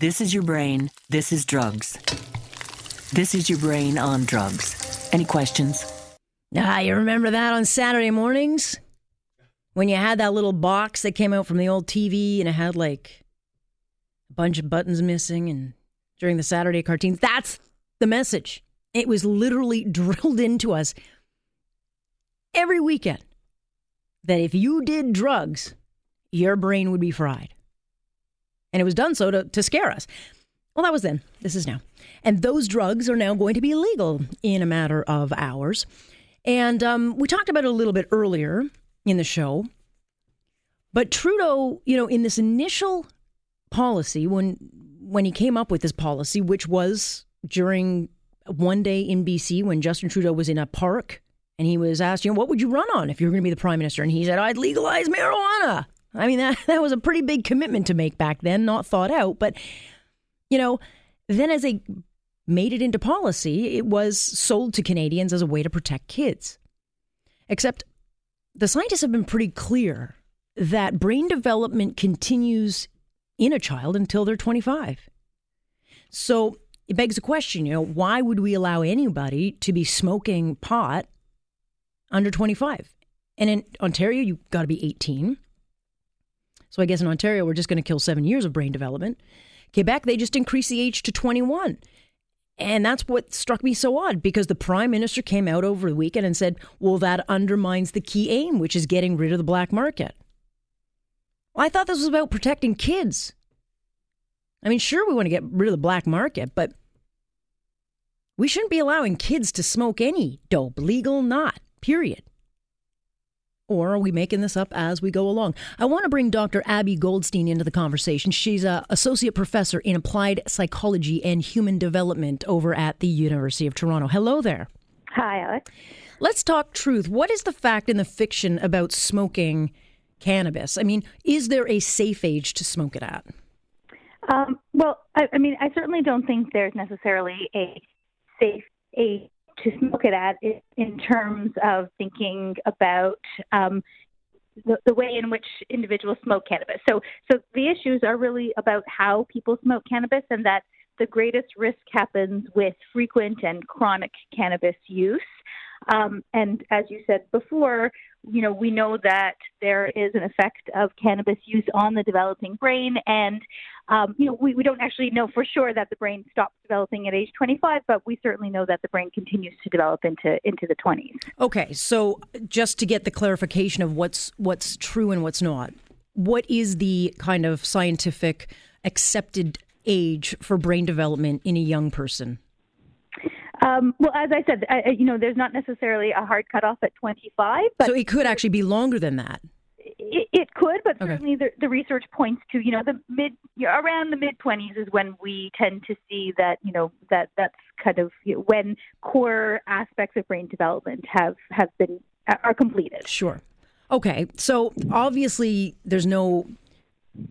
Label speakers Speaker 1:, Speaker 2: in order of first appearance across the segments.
Speaker 1: This is your brain. This is drugs. This is your brain on drugs. Any questions?
Speaker 2: Ah, you remember that on Saturday mornings? When you had that little box that came out from the old TV and it had like a bunch of buttons missing and during the Saturday cartoons. That's the message. It was literally drilled into us every weekend that if you did drugs, your brain would be fried. And it was done so to, to scare us. Well, that was then. This is now. And those drugs are now going to be illegal in a matter of hours. And um, we talked about it a little bit earlier in the show. But Trudeau, you know, in this initial policy, when when he came up with this policy, which was during one day in BC when Justin Trudeau was in a park and he was asked, you know, what would you run on if you were going to be the prime minister? And he said, I'd legalize marijuana. I mean, that, that was a pretty big commitment to make back then, not thought out. But, you know, then as they made it into policy, it was sold to Canadians as a way to protect kids. Except the scientists have been pretty clear that brain development continues in a child until they're 25. So it begs the question, you know, why would we allow anybody to be smoking pot under 25? And in Ontario, you've got to be 18. So I guess in Ontario, we're just going to kill seven years of brain development. Quebec, they just increased the age to 21. And that's what struck me so odd because the prime minister came out over the weekend and said, well, that undermines the key aim, which is getting rid of the black market. Well, I thought this was about protecting kids. I mean, sure, we want to get rid of the black market, but we shouldn't be allowing kids to smoke any dope, legal not, period. Or are we making this up as we go along? I want to bring Dr. Abby Goldstein into the conversation. She's an associate professor in applied psychology and human development over at the University of Toronto. Hello there.
Speaker 3: Hi, Alex.
Speaker 2: Let's talk truth. What is the fact in the fiction about smoking cannabis? I mean, is there a safe age to smoke it at?
Speaker 3: Um, well, I, I mean, I certainly don't think there's necessarily a safe age to smoke it at in terms of thinking about um, the, the, way in which individuals smoke cannabis. So, so the issues are really about how people smoke cannabis, and that the greatest risk happens with frequent and chronic cannabis use. Um, and as you said before, you know, we know that there is an effect of cannabis use on the developing brain. And, um, you know, we, we don't actually know for sure that the brain stops developing at age 25, but we certainly know that the brain continues to develop into, into the 20s.
Speaker 2: Okay. So just to get the clarification of what's, what's true and what's not, what is the kind of scientific accepted age for brain development in a young person?
Speaker 3: Um, well, as I said, I, you know, there's not necessarily a hard cutoff at 25, but
Speaker 2: so it could actually be longer than that.
Speaker 3: It, it could, but okay. certainly the, the, research points to you know the mid around the mid 20s is when we tend to see that you know that that's kind of you know, when core aspects of brain development have have been are completed.
Speaker 2: Sure. Okay, so obviously there's no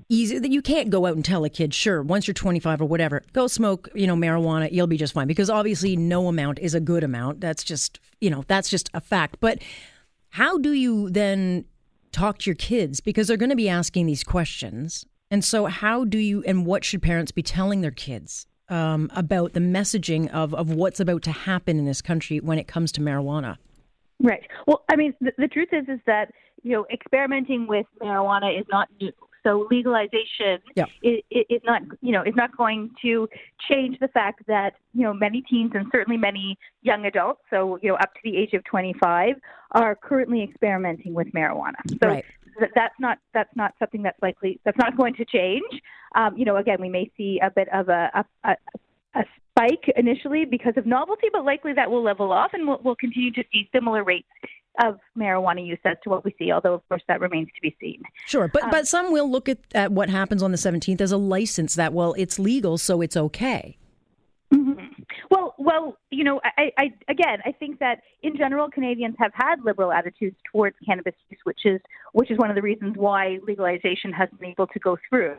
Speaker 2: easy that you can't go out and tell a kid, sure, once you're 25 or whatever, go smoke, you know, marijuana, you'll be just fine because obviously no amount is a good amount. That's just, you know, that's just a fact. But how do you then talk to your kids because they're going to be asking these questions? And so how do you and what should parents be telling their kids um, about the messaging of, of what's about to happen in this country when it comes to marijuana?
Speaker 3: Right. Well, I mean, the, the truth is, is that you know, experimenting with marijuana is not new. So legalization yeah. is, is not, you know, is not going to change the fact that you know many teens and certainly many young adults, so you know up to the age of 25, are currently experimenting with marijuana. So
Speaker 2: right.
Speaker 3: th- that's not that's not something that's likely that's not going to change. Um, you know, again, we may see a bit of a, a, a a spike initially because of novelty, but likely that will level off and we'll, we'll continue to see similar rates of marijuana use as to what we see, although of course that remains to be seen.
Speaker 2: Sure, but um, but some will look at, at what happens on the 17th as a license that well, it's legal, so it's okay.
Speaker 3: Mm-hmm. Well, well, you know, I, I again, I think that in general, Canadians have had liberal attitudes towards cannabis use, which is which is one of the reasons why legalization has been able to go through.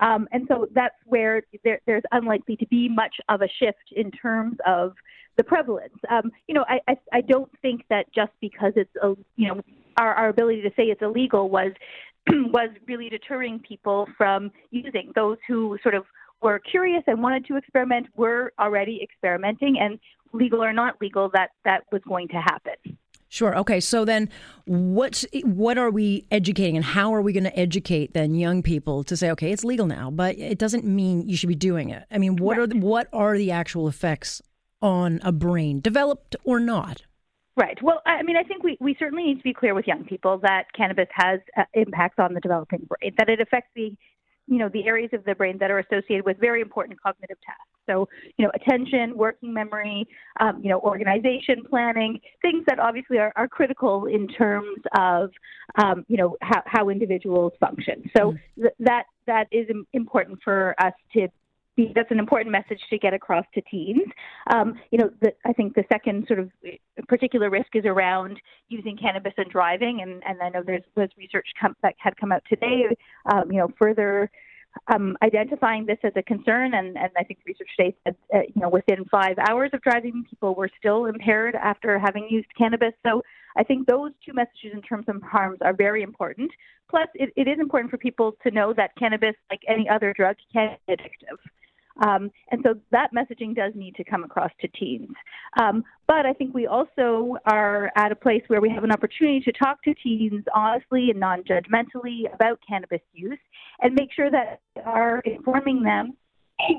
Speaker 3: Um, and so that's where there, there's unlikely to be much of a shift in terms of the prevalence. Um, you know, I, I, I don't think that just because it's a, you know our, our ability to say it's illegal was was really deterring people from using. Those who sort of were curious and wanted to experiment were already experimenting, and legal or not legal, that that was going to happen.
Speaker 2: Sure. Okay. So then, what's what are we educating, and how are we going to educate then young people to say, okay, it's legal now, but it doesn't mean you should be doing it. I mean, what right. are the, what are the actual effects on a brain, developed or not?
Speaker 3: Right. Well, I mean, I think we, we certainly need to be clear with young people that cannabis has uh, impacts on the developing brain, that it affects the you know the areas of the brain that are associated with very important cognitive tasks so you know attention working memory um, you know organization planning things that obviously are, are critical in terms of um, you know how, how individuals function so mm. th- that that is important for us to be, that's an important message to get across to teens. Um, you know, the, I think the second sort of particular risk is around using cannabis and driving, and, and I know there's was research that had come out today. Um, you know, further um, identifying this as a concern, and, and I think research today said, uh, you know, within five hours of driving, people were still impaired after having used cannabis. So I think those two messages in terms of harms are very important. Plus, it, it is important for people to know that cannabis, like any other drug, can be addictive. Um, and so that messaging does need to come across to teens. Um, but I think we also are at a place where we have an opportunity to talk to teens honestly and non judgmentally about cannabis use and make sure that we are informing them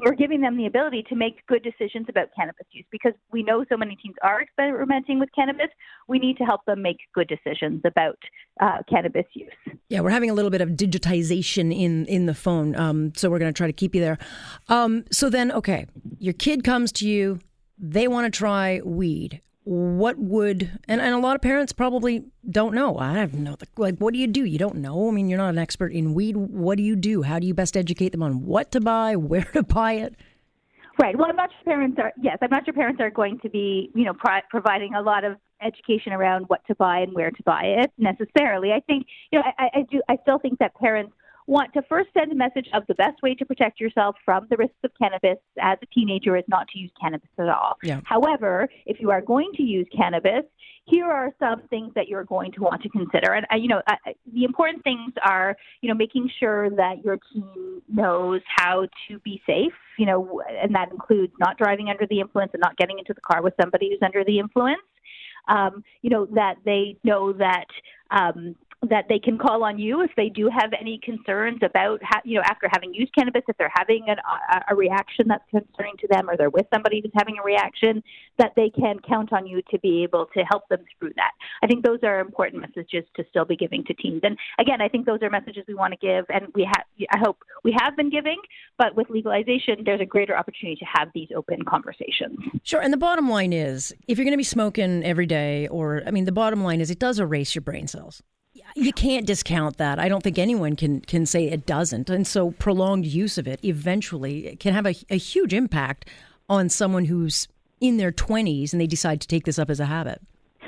Speaker 3: we're giving them the ability to make good decisions about cannabis use because we know so many teens are experimenting with cannabis. We need to help them make good decisions about uh, cannabis use.
Speaker 2: Yeah, we're having a little bit of digitization in in the phone, um, so we're going to try to keep you there. Um, so then, okay, your kid comes to you, they want to try weed what would and, and a lot of parents probably don't know. I have no like what do you do? You don't know? I mean you're not an expert in weed. What do you do? How do you best educate them on what to buy where to buy it?
Speaker 3: Right. Well i'm not sure parents are yes i'm not sure parents are going to be you know pro- providing a lot of education around what to buy and where to buy it necessarily. I think you know I, I do i still think that parents want to first send a message of the best way to protect yourself from the risks of cannabis as a teenager is not to use cannabis at all. Yeah. However, if you are going to use cannabis, here are some things that you're going to want to consider. And, uh, you know, uh, the important things are, you know, making sure that your teen knows how to be safe, you know, and that includes not driving under the influence and not getting into the car with somebody who's under the influence. Um, you know, that they know that um, that they can call on you if they do have any concerns about, ha- you know, after having used cannabis, if they're having an, a, a reaction that's concerning to them or they're with somebody who's having a reaction, that they can count on you to be able to help them through that. I think those are important messages to still be giving to teens. And again, I think those are messages we want to give, and we have, I hope we have been giving, but with legalization, there's a greater opportunity to have these open conversations.
Speaker 2: Sure. And the bottom line is if you're going to be smoking every day, or, I mean, the bottom line is it does erase your brain cells you can't discount that. I don't think anyone can can say it doesn't. And so prolonged use of it eventually can have a, a huge impact on someone who's in their 20s and they decide to take this up as a habit.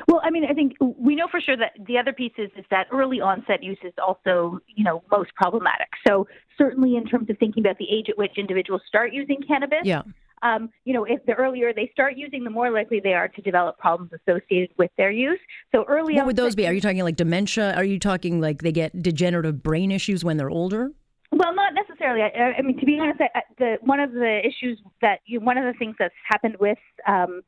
Speaker 3: Well, I mean, I think we know for sure that the other piece is, is that early onset use is also, you know, most problematic. So certainly in terms of thinking about the age at which individuals start using cannabis,
Speaker 2: yeah
Speaker 3: um, you know, if the earlier they start using, the more likely they are to develop problems associated with their use. So early.
Speaker 2: What would those be? Are you talking like dementia? Are you talking like they get degenerative brain issues when they're older?
Speaker 3: Well, not necessarily. I, I mean, to be honest, I, the one of the issues that you, one of the things that's happened with um,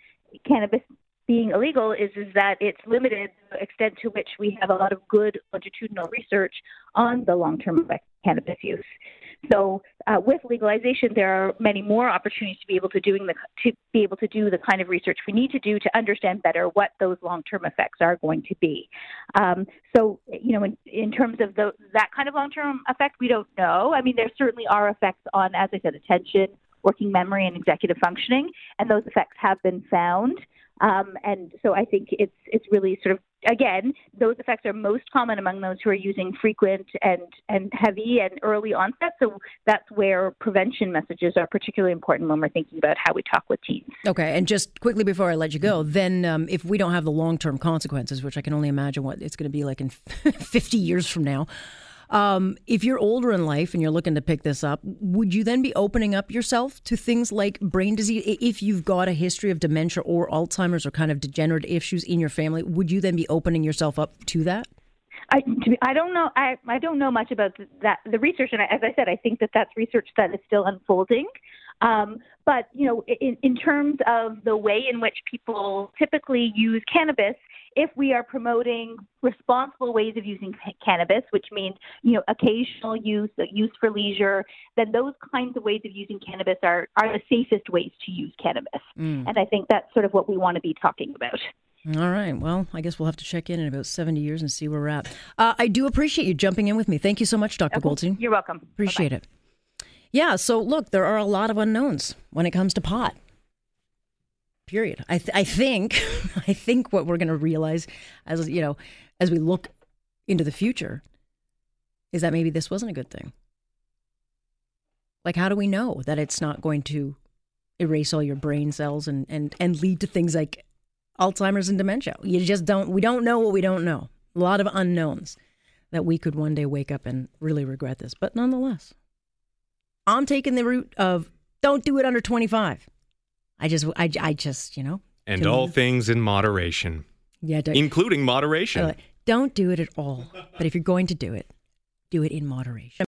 Speaker 3: cannabis being illegal is is that it's limited the extent to which we have a lot of good longitudinal research on the long term effects of cannabis use. So uh, with legalization, there are many more opportunities to be able to doing the to be able to do the kind of research we need to do to understand better what those long term effects are going to be. Um, so you know, in, in terms of the, that kind of long term effect, we don't know. I mean, there certainly are effects on, as I said, attention, working memory, and executive functioning, and those effects have been found. Um, and so I think it's it's really sort of again, those effects are most common among those who are using frequent and, and heavy and early onset. So that's where prevention messages are particularly important when we're thinking about how we talk with teens.
Speaker 2: Okay, and just quickly before I let you go, then um, if we don't have the long term consequences, which I can only imagine what it's going to be like in 50 years from now. Um, if you're older in life and you're looking to pick this up, would you then be opening up yourself to things like brain disease? If you've got a history of dementia or Alzheimer's or kind of degenerative issues in your family, would you then be opening yourself up to that?
Speaker 3: I, I don't know. I, I don't know much about that. The research, and as I said, I think that that's research that is still unfolding. Um, but you know, in, in terms of the way in which people typically use cannabis, if we are promoting responsible ways of using cannabis, which means you know occasional use, use for leisure, then those kinds of ways of using cannabis are are the safest ways to use cannabis. Mm. And I think that's sort of what we want to be talking about.
Speaker 2: All right. Well, I guess we'll have to check in in about 70 years and see where we're at. Uh, I do appreciate you jumping in with me. Thank you so much, Dr. Okay. Goldstein.
Speaker 3: You're welcome.
Speaker 2: Appreciate Bye-bye. it. Yeah. So, look, there are a lot of unknowns when it comes to pot. Period. I, th- I think, I think what we're going to realize as you know, as we look into the future, is that maybe this wasn't a good thing. Like, how do we know that it's not going to erase all your brain cells and and and lead to things like Alzheimer's and dementia? You just don't. We don't know what we don't know. A lot of unknowns that we could one day wake up and really regret this. But nonetheless, I'm taking the route of don't do it under 25. I just, I, I just, you know.
Speaker 4: And all things in moderation.
Speaker 2: Yeah,
Speaker 4: including moderation.
Speaker 2: Uh, don't do it at all. But if you're going to do it, do it in moderation.